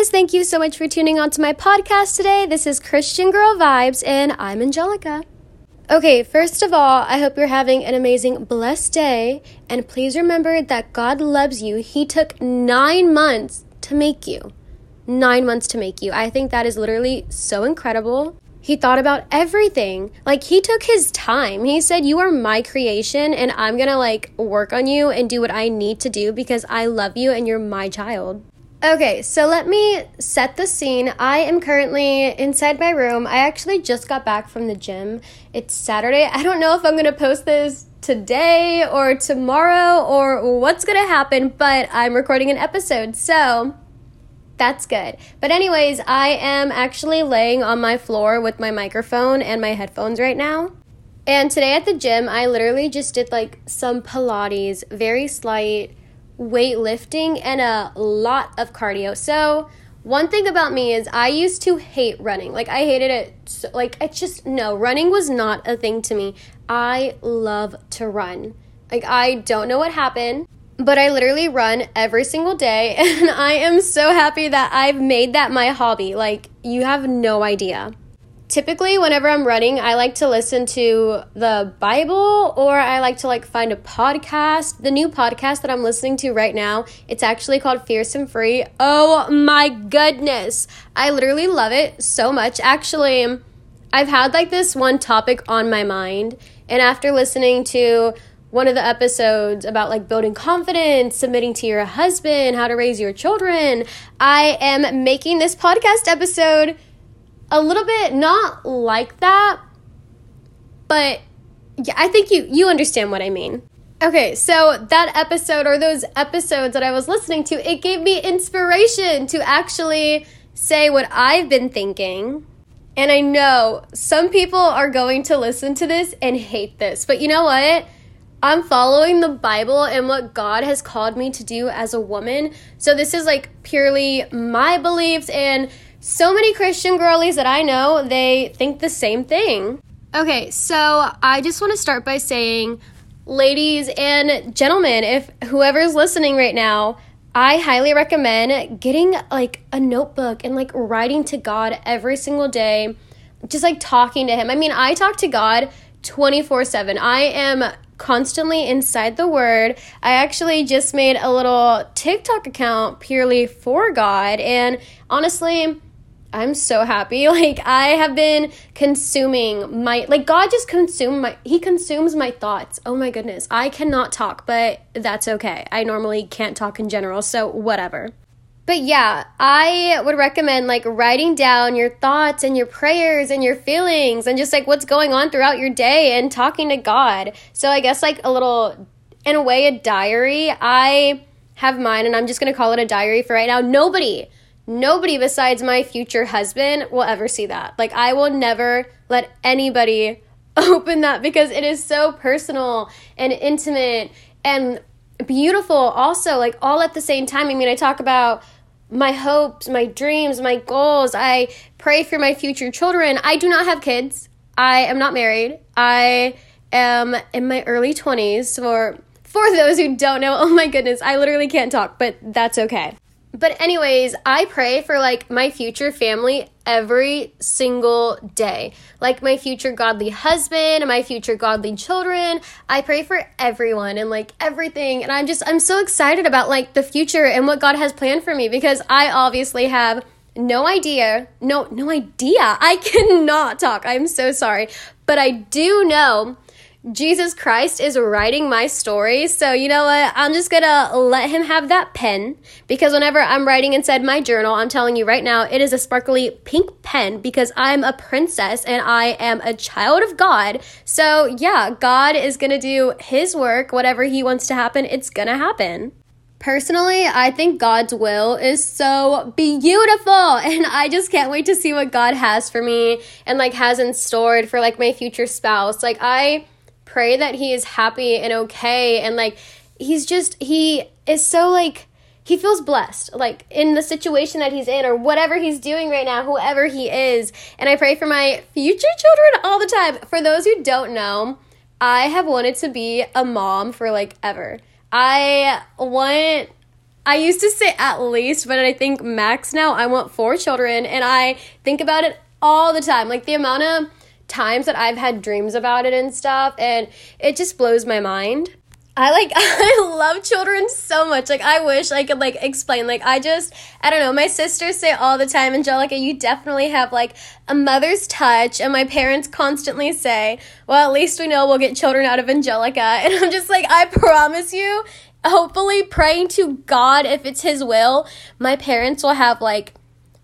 guys, thank you so much for tuning on to my podcast today. This is Christian Girl Vibes, and I'm Angelica. Okay, first of all, I hope you're having an amazing, blessed day, and please remember that God loves you. He took nine months to make you. Nine months to make you. I think that is literally so incredible. He thought about everything. Like, he took his time. He said, You are my creation, and I'm gonna like work on you and do what I need to do because I love you and you're my child. Okay, so let me set the scene. I am currently inside my room. I actually just got back from the gym. It's Saturday. I don't know if I'm gonna post this today or tomorrow or what's gonna happen, but I'm recording an episode, so that's good. But, anyways, I am actually laying on my floor with my microphone and my headphones right now. And today at the gym, I literally just did like some Pilates, very slight weightlifting and a lot of cardio. So, one thing about me is I used to hate running. Like I hated it. So, like it's just no, running was not a thing to me. I love to run. Like I don't know what happened, but I literally run every single day and I am so happy that I've made that my hobby. Like you have no idea typically whenever i'm running i like to listen to the bible or i like to like find a podcast. The new podcast that i'm listening to right now it's actually called and free. Oh my goodness. I literally love it so much. Actually i've had like this one topic on my mind and after listening to one of the episodes about like building confidence, submitting to your husband, how to raise your children, I am making this podcast episode a little bit not like that, but yeah, I think you you understand what I mean. Okay, so that episode or those episodes that I was listening to, it gave me inspiration to actually say what I've been thinking. And I know some people are going to listen to this and hate this, but you know what? I'm following the Bible and what God has called me to do as a woman. So this is like purely my beliefs and so many Christian girlies that I know, they think the same thing. Okay, so I just want to start by saying, ladies and gentlemen, if whoever's listening right now, I highly recommend getting like a notebook and like writing to God every single day, just like talking to Him. I mean, I talk to God 24 7. I am constantly inside the Word. I actually just made a little TikTok account purely for God, and honestly, I'm so happy. Like I have been consuming my like God just consumed my he consumes my thoughts. Oh my goodness. I cannot talk, but that's okay. I normally can't talk in general, so whatever. But yeah, I would recommend like writing down your thoughts and your prayers and your feelings and just like what's going on throughout your day and talking to God. So I guess like a little in a way a diary. I have mine and I'm just going to call it a diary for right now. Nobody Nobody besides my future husband will ever see that. Like, I will never let anybody open that because it is so personal and intimate and beautiful, also, like, all at the same time. I mean, I talk about my hopes, my dreams, my goals. I pray for my future children. I do not have kids. I am not married. I am in my early 20s. For for those who don't know, oh my goodness, I literally can't talk, but that's okay. But, anyways, I pray for like my future family every single day. Like my future godly husband, my future godly children. I pray for everyone and like everything. And I'm just, I'm so excited about like the future and what God has planned for me because I obviously have no idea. No, no idea. I cannot talk. I'm so sorry. But I do know Jesus Christ is writing my story. So, you know what? I'm just going to let him have that pen because whenever I'm writing inside my journal, I'm telling you right now, it is a sparkly pink pen because I'm a princess and I am a child of God. So, yeah, God is going to do his work. Whatever he wants to happen, it's going to happen. Personally, I think God's will is so beautiful and I just can't wait to see what God has for me and like has in store for like my future spouse. Like I pray that he is happy and okay and like he's just he is so like he feels blessed like in the situation that he's in or whatever he's doing right now whoever he is and i pray for my future children all the time for those who don't know i have wanted to be a mom for like ever i want I used to say at least, but I think max now. I want four children, and I think about it all the time. Like the amount of times that I've had dreams about it and stuff, and it just blows my mind. I like I love children so much. Like I wish I could like explain. Like I just I don't know. My sisters say all the time, Angelica, you definitely have like a mother's touch, and my parents constantly say, "Well, at least we know we'll get children out of Angelica." And I'm just like, I promise you, hopefully praying to God if it's his will, my parents will have like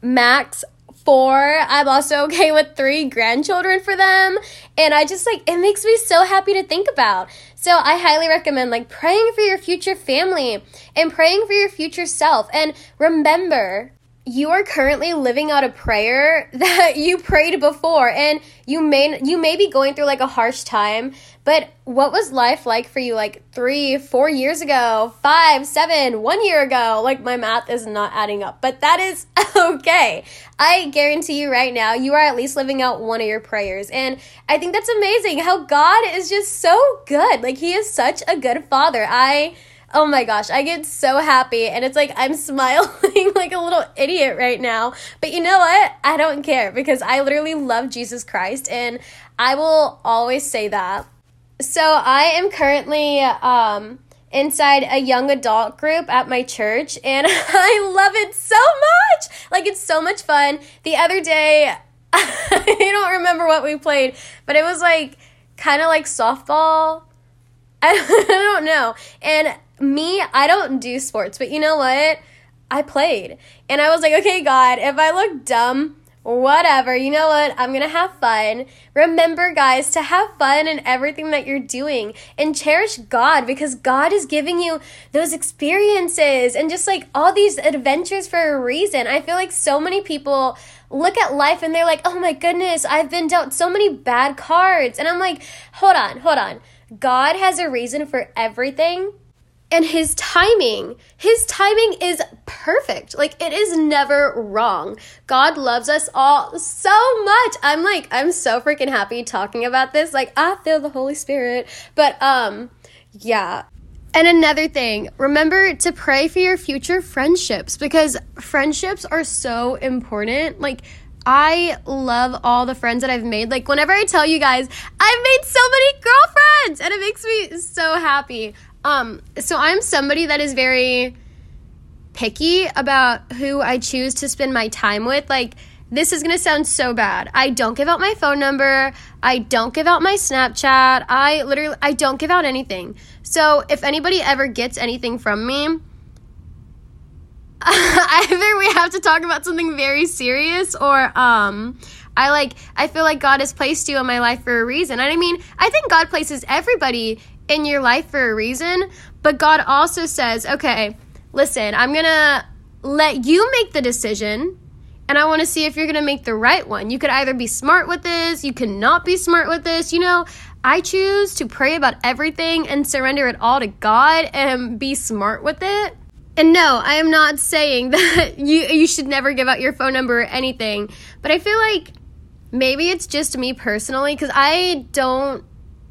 max four. I'm also okay with three grandchildren for them. And I just like, it makes me so happy to think about. So I highly recommend like praying for your future family and praying for your future self. And remember, you are currently living out a prayer that you prayed before and you may you may be going through like a harsh time but what was life like for you like three four years ago five seven one year ago like my math is not adding up but that is okay i guarantee you right now you are at least living out one of your prayers and i think that's amazing how god is just so good like he is such a good father i Oh my gosh, I get so happy and it's like I'm smiling like a little idiot right now. But you know what? I don't care because I literally love Jesus Christ and I will always say that. So I am currently um inside a young adult group at my church and I love it so much. Like it's so much fun. The other day I don't remember what we played, but it was like kind of like softball. I don't know. And me, I don't do sports, but you know what? I played. And I was like, okay, God, if I look dumb, whatever, you know what? I'm gonna have fun. Remember, guys, to have fun in everything that you're doing and cherish God because God is giving you those experiences and just like all these adventures for a reason. I feel like so many people look at life and they're like, oh my goodness, I've been dealt so many bad cards. And I'm like, hold on, hold on. God has a reason for everything and his timing his timing is perfect like it is never wrong god loves us all so much i'm like i'm so freaking happy talking about this like i feel the holy spirit but um yeah and another thing, remember to pray for your future friendships because friendships are so important. Like, I love all the friends that I've made. Like, whenever I tell you guys, I've made so many girlfriends, and it makes me so happy. Um, so I'm somebody that is very picky about who I choose to spend my time with. Like, this is gonna sound so bad. I don't give out my phone number. I don't give out my Snapchat. I literally I don't give out anything. So if anybody ever gets anything from me, either we have to talk about something very serious or um I like I feel like God has placed you in my life for a reason. And I mean, I think God places everybody in your life for a reason, but God also says, okay, listen, I'm going to let you make the decision and I want to see if you're going to make the right one. You could either be smart with this, you could not be smart with this. You know, I choose to pray about everything and surrender it all to God and be smart with it. And no, I am not saying that you you should never give out your phone number or anything, but I feel like maybe it's just me personally cuz I don't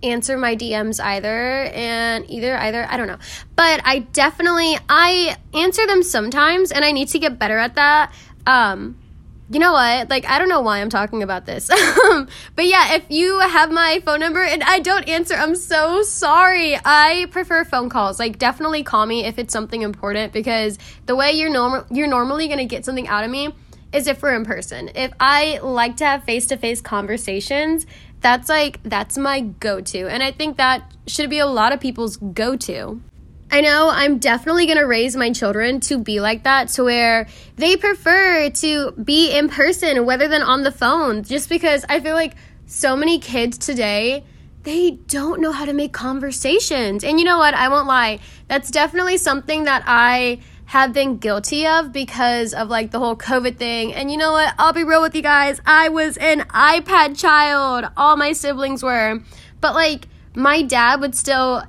answer my DMs either and either either I don't know. But I definitely I answer them sometimes and I need to get better at that. Um you know what? Like I don't know why I'm talking about this. but yeah, if you have my phone number and I don't answer, I'm so sorry. I prefer phone calls. Like definitely call me if it's something important because the way you're normal you're normally going to get something out of me is if we're in person. If I like to have face-to-face conversations, that's like that's my go-to and i think that should be a lot of people's go-to I know I'm definitely going to raise my children to be like that, to where they prefer to be in person rather than on the phone, just because I feel like so many kids today, they don't know how to make conversations. And you know what? I won't lie. That's definitely something that I have been guilty of because of like the whole COVID thing. And you know what? I'll be real with you guys. I was an iPad child. All my siblings were. But like my dad would still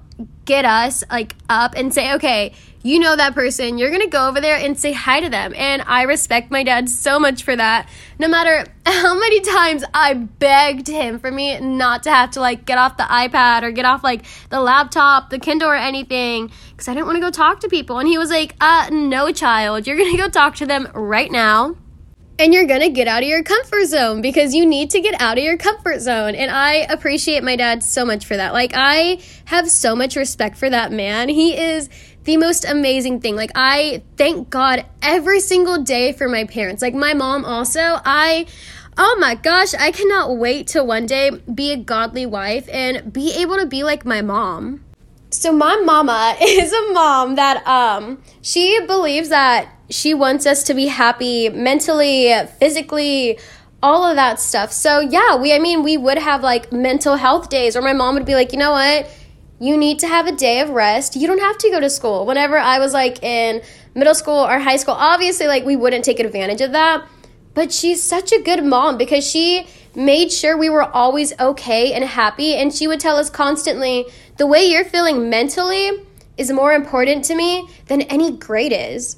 get us like up and say, okay, you know that person, you're gonna go over there and say hi to them. And I respect my dad so much for that. No matter how many times I begged him for me not to have to like get off the iPad or get off like the laptop, the Kindle, or anything. Because I didn't want to go talk to people. And he was like, uh, no, child, you're going to go talk to them right now. And you're gonna get out of your comfort zone because you need to get out of your comfort zone. And I appreciate my dad so much for that. Like, I have so much respect for that man. He is the most amazing thing. Like, I thank God every single day for my parents. Like, my mom also, I Oh my gosh, I cannot wait to one day be a godly wife and be able to be like my mom. So my mama is a mom that um she believes that she wants us to be happy mentally, physically, all of that stuff. So yeah, we I mean we would have like mental health days or my mom would be like, "You know what? You need to have a day of rest. You don't have to go to school." Whenever I was like in middle school or high school, obviously like we wouldn't take advantage of that but she's such a good mom because she made sure we were always okay and happy. And she would tell us constantly the way you're feeling mentally is more important to me than any grade is.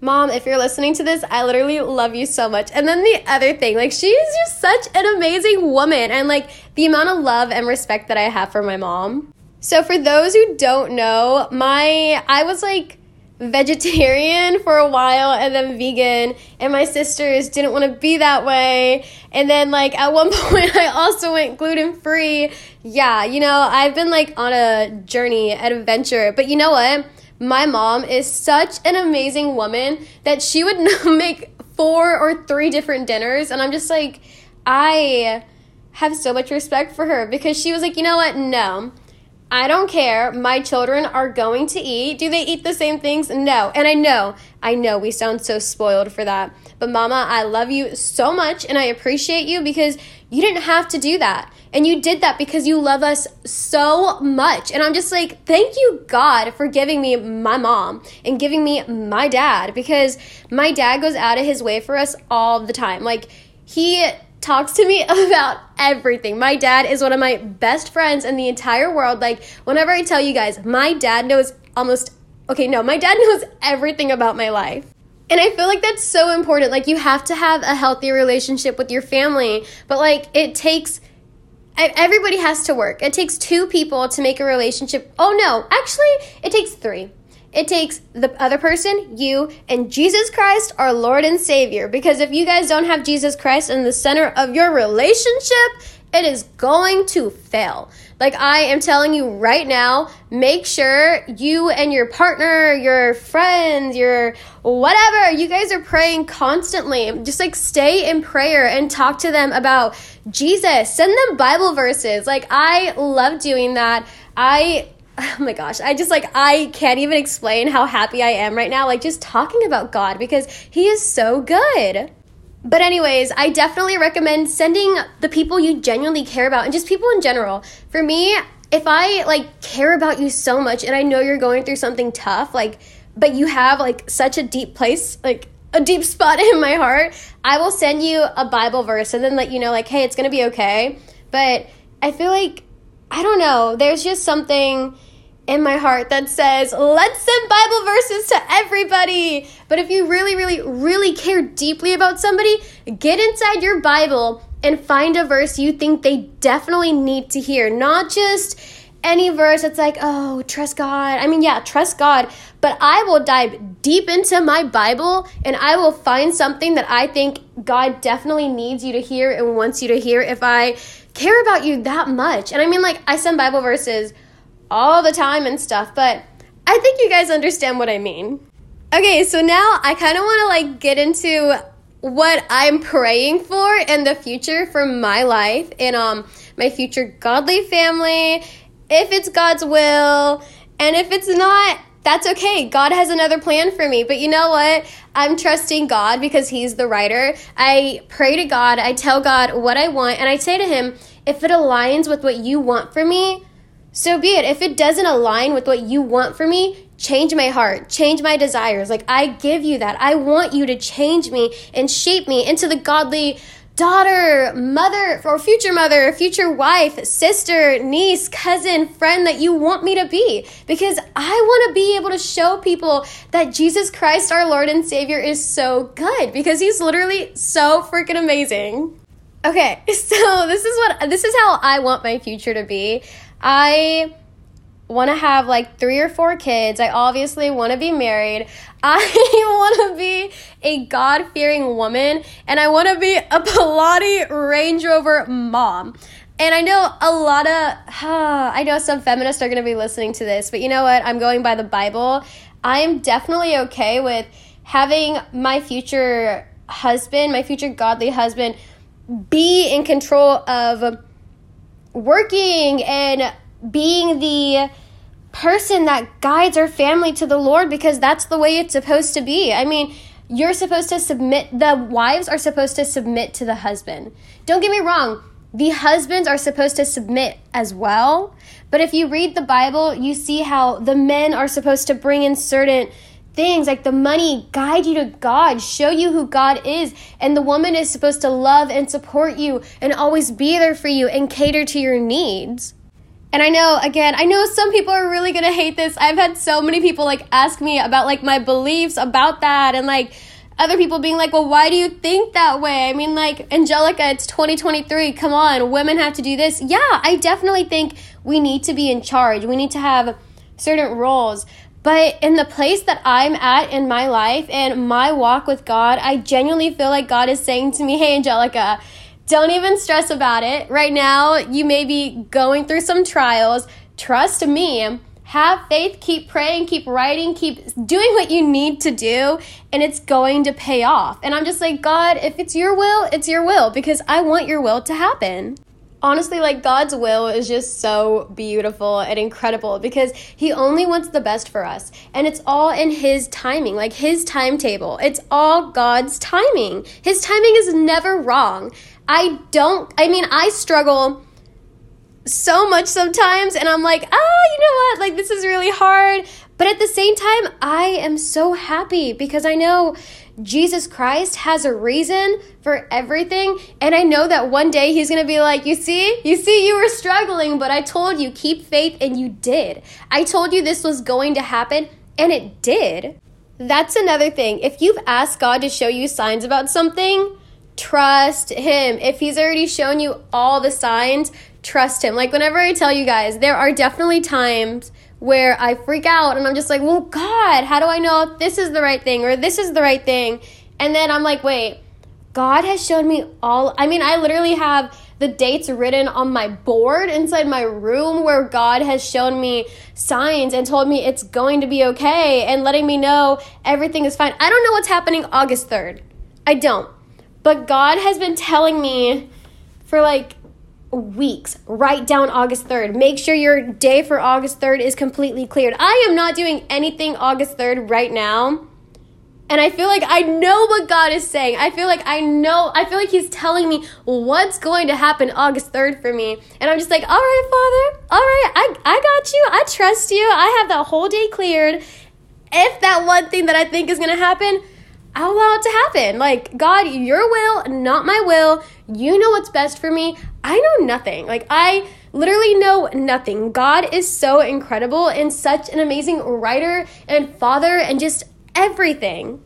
Mom, if you're listening to this, I literally love you so much. And then the other thing, like, she's just such an amazing woman. And like, the amount of love and respect that I have for my mom. So, for those who don't know, my, I was like, vegetarian for a while and then vegan. And my sisters didn't want to be that way. And then like at one point i also went gluten free yeah you know i've been like on a journey an adventure. But you know what? My mom is such an amazing woman that she would make four or three different dinners. And i'm just like i have so much respect for her because she was like you know what? No I don't care. My children are going to eat. Do they eat the same things? No. And I know, I know we sound so spoiled for that. But mama, I love you so much and I appreciate you because you didn't have to do that. And you did that because you love us so much. And I'm just like, thank you, God, for giving me my mom and giving me my dad because my dad goes out of his way for us all the time. Like, he talks to me about everything. My dad is one of my best friends in the entire world. Like, whenever I tell you guys, my dad knows almost, okay, no, my dad knows everything about my life. And I feel like that's so important. Like, you have to have a healthy relationship with your family, but like, it takes everybody has to work. It takes two people to make a relationship. Oh no, actually, it takes three. It takes the other person, you, and Jesus Christ, our Lord and Savior. Because if you guys don't have Jesus Christ in the center of your relationship, it is going to fail. Like I am telling you right now, make sure you and your partner, your friends, your whatever, you guys are praying constantly. Just like stay in prayer and talk to them about Jesus. Send them Bible verses. Like I love doing that. I oh my gosh, I just like, I can't even explain how happy I am right now, like just talking about God because He is so good. But, anyways, I definitely recommend sending the people you genuinely care about and just people in general. For me, if I like care about you so much and I know you're going through something tough, like, but you have like such a deep place, like a deep spot in my heart, I will send you a Bible verse and then let you know, like, hey, it's gonna be okay. But I feel like, I don't know, there's just something in my heart that says, let's send Bible verses to everybody. But if you really, really, really care deeply about somebody, get inside your Bible and find a verse you think they definitely need to hear. Not just any verse that's like, oh, trust God. I mean, yeah, trust God. But I will dive deep into my Bible and I will find something that I think God definitely needs you to hear and wants you to hear if I care about you that much. And I mean, like, I send Bible verses all the time and stuff, but I think you guys understand what I mean. Okay, so now I kind of want to like get into what I'm praying for in the future for my life and um my future godly family, if it's God's will, and if it's not, that's okay. God has another plan for me. But you know what? I'm trusting God because He's the writer. I pray to God, I tell God what I want, and I say to Him, if it aligns with what you want for me, so be it. If it doesn't align with what you want for me, change my heart, change my desires. Like, I give you that. I want you to change me and shape me into the godly daughter, mother, or future mother, future wife, sister, niece, cousin, friend that you want me to be. Because I want to be able to show people that Jesus Christ, our Lord and Savior, is so good because he's literally so freaking amazing. Okay, so this is what this is how I want my future to be. I want to have like three or four kids. I obviously want to be married. I want to be a God fearing woman and I want to be a Pilates Range Rover mom. And I know a lot of, uh, I know some feminists are going to be listening to this, but you know what? I'm going by the Bible. I am definitely okay with having my future husband, my future godly husband, be in control of working and being the person that guides our family to the Lord because that's the way it's supposed to be. I mean, you're supposed to submit, the wives are supposed to submit to the husband. Don't get me wrong, the husbands are supposed to submit as well. But if you read the Bible, you see how the men are supposed to bring in certain things like the money guide you to God, show you who God is, and the woman is supposed to love and support you and always be there for you and cater to your needs. And I know, again, I know some people are really gonna hate this. I've had so many people like ask me about like my beliefs about that and like other people being like, well, why do you think that way? I mean, like, Angelica, it's 2023. Come on, women have to do this. Yeah, I definitely think we need to be in charge. We need to have certain roles. But in the place that I'm at in my life and my walk with God, I genuinely feel like God is saying to me, hey, Angelica, don't even stress about it. Right now, you may be going through some trials. Trust me have faith, keep praying, keep writing, keep doing what you need to do, and it's going to pay off. And I'm just like, God, if it's your will, it's your will because I want your will to happen. Honestly, like God's will is just so beautiful and incredible because He only wants the best for us. And it's all in His timing, like His timetable. It's all God's timing. His timing is never wrong. I don't, I mean, I struggle so much sometimes and I'm like, "Ah, you know what? Like this is really hard." But at the same time, I am so happy because I know Jesus Christ has a reason for everything. And I know that one day he's going to be like, You see, you see, you were struggling, but I told you, keep faith, and you did. I told you this was going to happen, and it did. That's another thing. If you've asked God to show you signs about something, trust Him. If He's already shown you all the signs, trust him. Like whenever I tell you guys, there are definitely times where I freak out and I'm just like, well, God, how do I know if this is the right thing or this is the right thing? And then I'm like, wait, God has shown me all. I mean, I literally have the dates written on my board inside my room where God has shown me signs and told me it's going to be okay and letting me know everything is fine. I don't know what's happening August 3rd. I don't. But God has been telling me for like weeks. Write down August 3rd. Make sure your day for August 3rd is completely cleared. I am not doing anything August 3rd right now. And I feel like I know what God is saying. I feel like I know, I feel like He's telling me what's going to happen August 3rd for me. And I'm just like, all right, Father, all right, I, I got you. I trust you. I have that whole day cleared. If that one thing that I think is going to happen, I'll allow it to happen. Like, God, your will, not my will. You know what's best for me. I know nothing. Like, I literally know nothing. God is so incredible and such an amazing writer and father and just everything.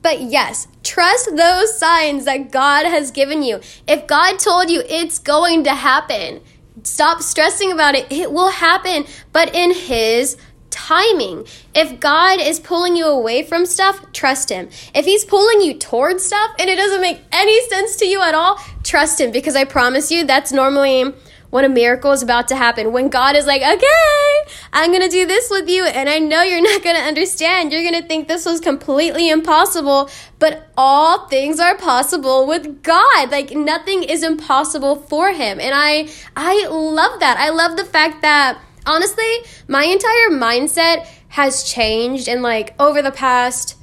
But yes, trust those signs that God has given you. If God told you it's going to happen, stop stressing about it. It will happen, but in His timing. If God is pulling you away from stuff, trust Him. If He's pulling you towards stuff and it doesn't make any sense to you at all, trust Him because I promise you that's normally when a miracle is about to happen. When God is like, okay, I'm going to do this with you, and I know you're not going to understand. You're going to think this was completely impossible, but all things are possible with God. Like nothing is impossible for Him. And I, I love that. I love the fact that honestly, my entire mindset has changed in like over the past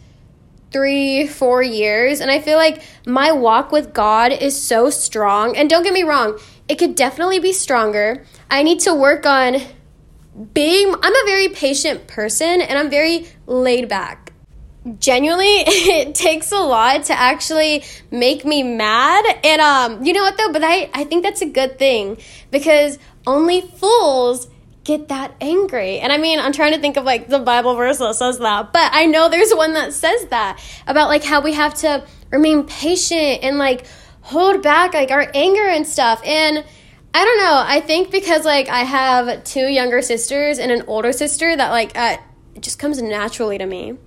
three, four years. And I feel like my walk with God is so strong. And don't get me wrong, it could definitely be stronger. I need to work on being, I'm a very patient person and I'm very laid back. Genuinely, it takes a lot to actually make me mad. And um, you know what though? But I, I think that's a good thing because only fools get that angry. And I mean, I'm trying to think of like the Bible verse that says that, but I know there's one that says that about like how we have to remain patient and like hold back like our anger and stuff. And I don't know. I think because like I have two younger sisters and an older sister that like uh, it just comes naturally to me.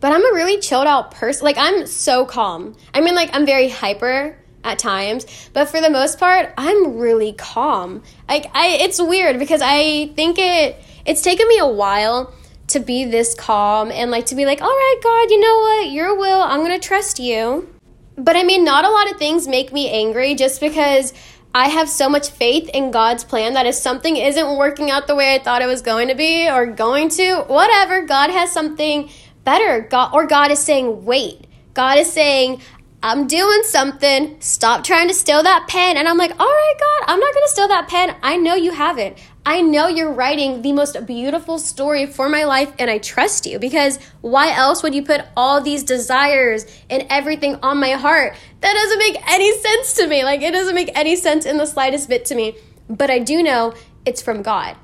But I'm a really chilled out person. Like I'm so calm. I mean like I'm very hyper at times, but for the most part, I'm really calm. Like I it's weird because I think it it's taken me a while to be this calm and like to be like, "All right, God, you know what? Your will, I'm going to trust you." But I mean, not a lot of things make me angry just because I have so much faith in God's plan that if something isn't working out the way I thought it was going to be or going to, whatever, God has something better. God, or God is saying, wait. God is saying, I'm doing something. Stop trying to steal that pen. And I'm like, all right, God, I'm not going to steal that pen. I know you have it. I know you're writing the most beautiful story for my life and I trust you because why else would you put all these desires and everything on my heart? That doesn't make any sense to me. Like, it doesn't make any sense in the slightest bit to me. But I do know it's from God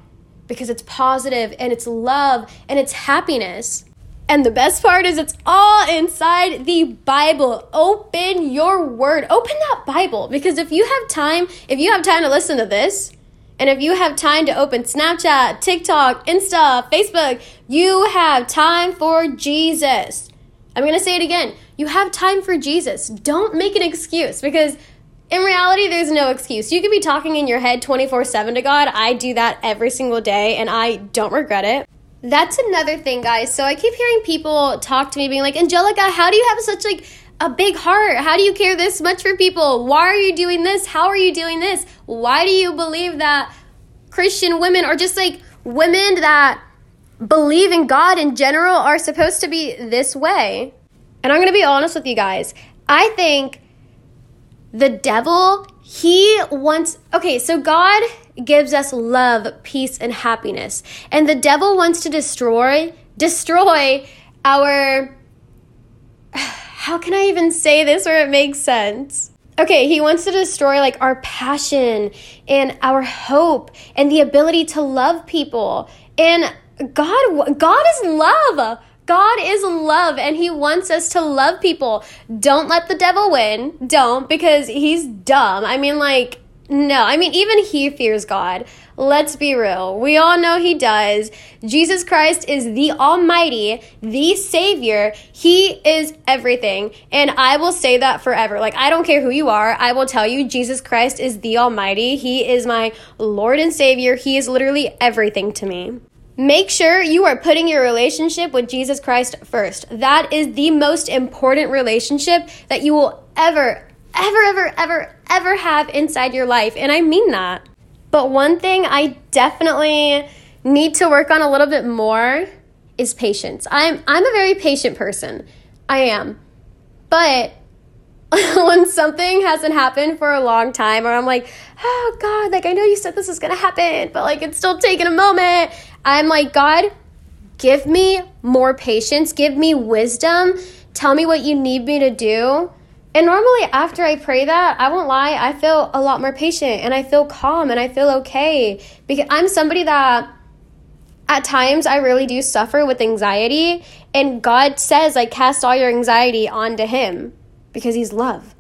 because it's positive and it's love and it's happiness. And the best part is it's all inside the Bible. Open your word. Open that Bible because if you have time, if you have time to listen to this, and if you have time to open Snapchat, TikTok, Insta, Facebook, you have time for Jesus. I'm going to say it again. You have time for Jesus. Don't make an excuse because in reality, there's no excuse. You could be talking in your head 24 7 to God. I do that every single day and I don't regret it. That's another thing, guys. So I keep hearing people talk to me being like, Angelica, how do you have such like a big heart? How do you care this much for people? Why are you doing this? How are you doing this? Why do you believe that Christian women or just like women that believe in God in general are supposed to be this way? And I'm going to be honest with you guys. I think the devil, he wants, okay, so God gives us love, peace, and happiness. And the devil wants to destroy, destroy our how can I even say this where it makes sense? Okay, he wants to destroy like our passion and our hope and the ability to love people. And God God is love. God is love and he wants us to love people. Don't let the devil win. Don't because he's dumb. I mean like no, I mean even he fears God. Let's be real. We all know he does. Jesus Christ is the Almighty, the Savior. He is everything. And I will say that forever. Like, I don't care who you are. I will tell you, Jesus Christ is the Almighty. He is my Lord and Savior. He is literally everything to me. Make sure you are putting your relationship with Jesus Christ first. That is the most important relationship that you will ever, ever, ever, ever, ever have inside your life. And I mean that. But one thing I definitely need to work on a little bit more is patience. I'm I'm a very patient person. I am. But when something hasn't happened for a long time or I'm like, "Oh god, like I know you said this is going to happen, but like it's still taking a moment." I'm like, "God, give me more patience, give me wisdom, tell me what you need me to do." And normally, after I pray that, I won't lie, I feel a lot more patient and I feel calm and I feel okay because I'm somebody that at times I really do suffer with anxiety. And God says, like, cast all your anxiety onto Him because He's love.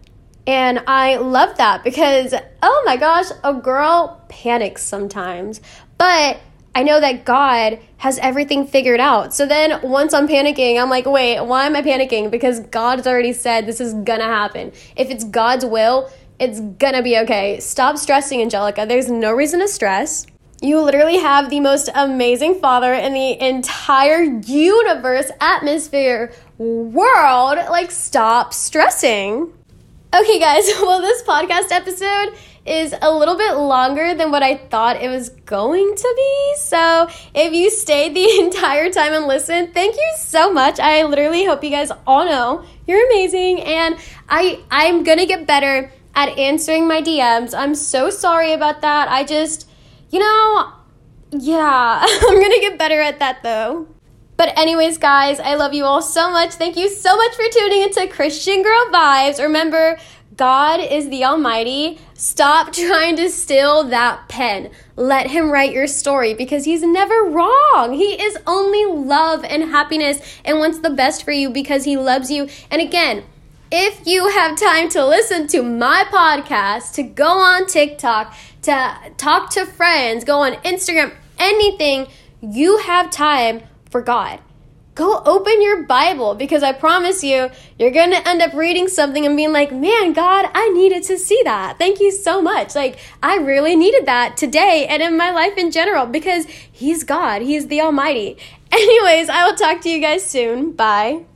And I love that because, oh my gosh, a girl panics sometimes. But I know that God has everything figured out. So then once I'm panicking, I'm like, wait, why am I panicking? Because God's already said this is gonna happen. If it's God's will, it's gonna be okay. Stop stressing, Angelica. There's no reason to stress. You literally have the most amazing father in the entire universe, atmosphere, world. Like, stop stressing. Okay, guys, well, this podcast episode is a little bit longer than what I thought it was going to be. So, if you stayed the entire time and listened, thank you so much. I literally hope you guys all know you're amazing and I I'm going to get better at answering my DMs. I'm so sorry about that. I just, you know, yeah, I'm going to get better at that though. But, anyways, guys, I love you all so much. Thank you so much for tuning into Christian Girl Vibes. Remember, God is the Almighty. Stop trying to steal that pen. Let Him write your story because He's never wrong. He is only love and happiness and wants the best for you because He loves you. And again, if you have time to listen to my podcast, to go on TikTok, to talk to friends, go on Instagram, anything, you have time for God. Go open your Bible because I promise you, you're going to end up reading something and being like, man, God, I needed to see that. Thank you so much. Like, I really needed that today and in my life in general because He's God, He's the Almighty. Anyways, I will talk to you guys soon. Bye.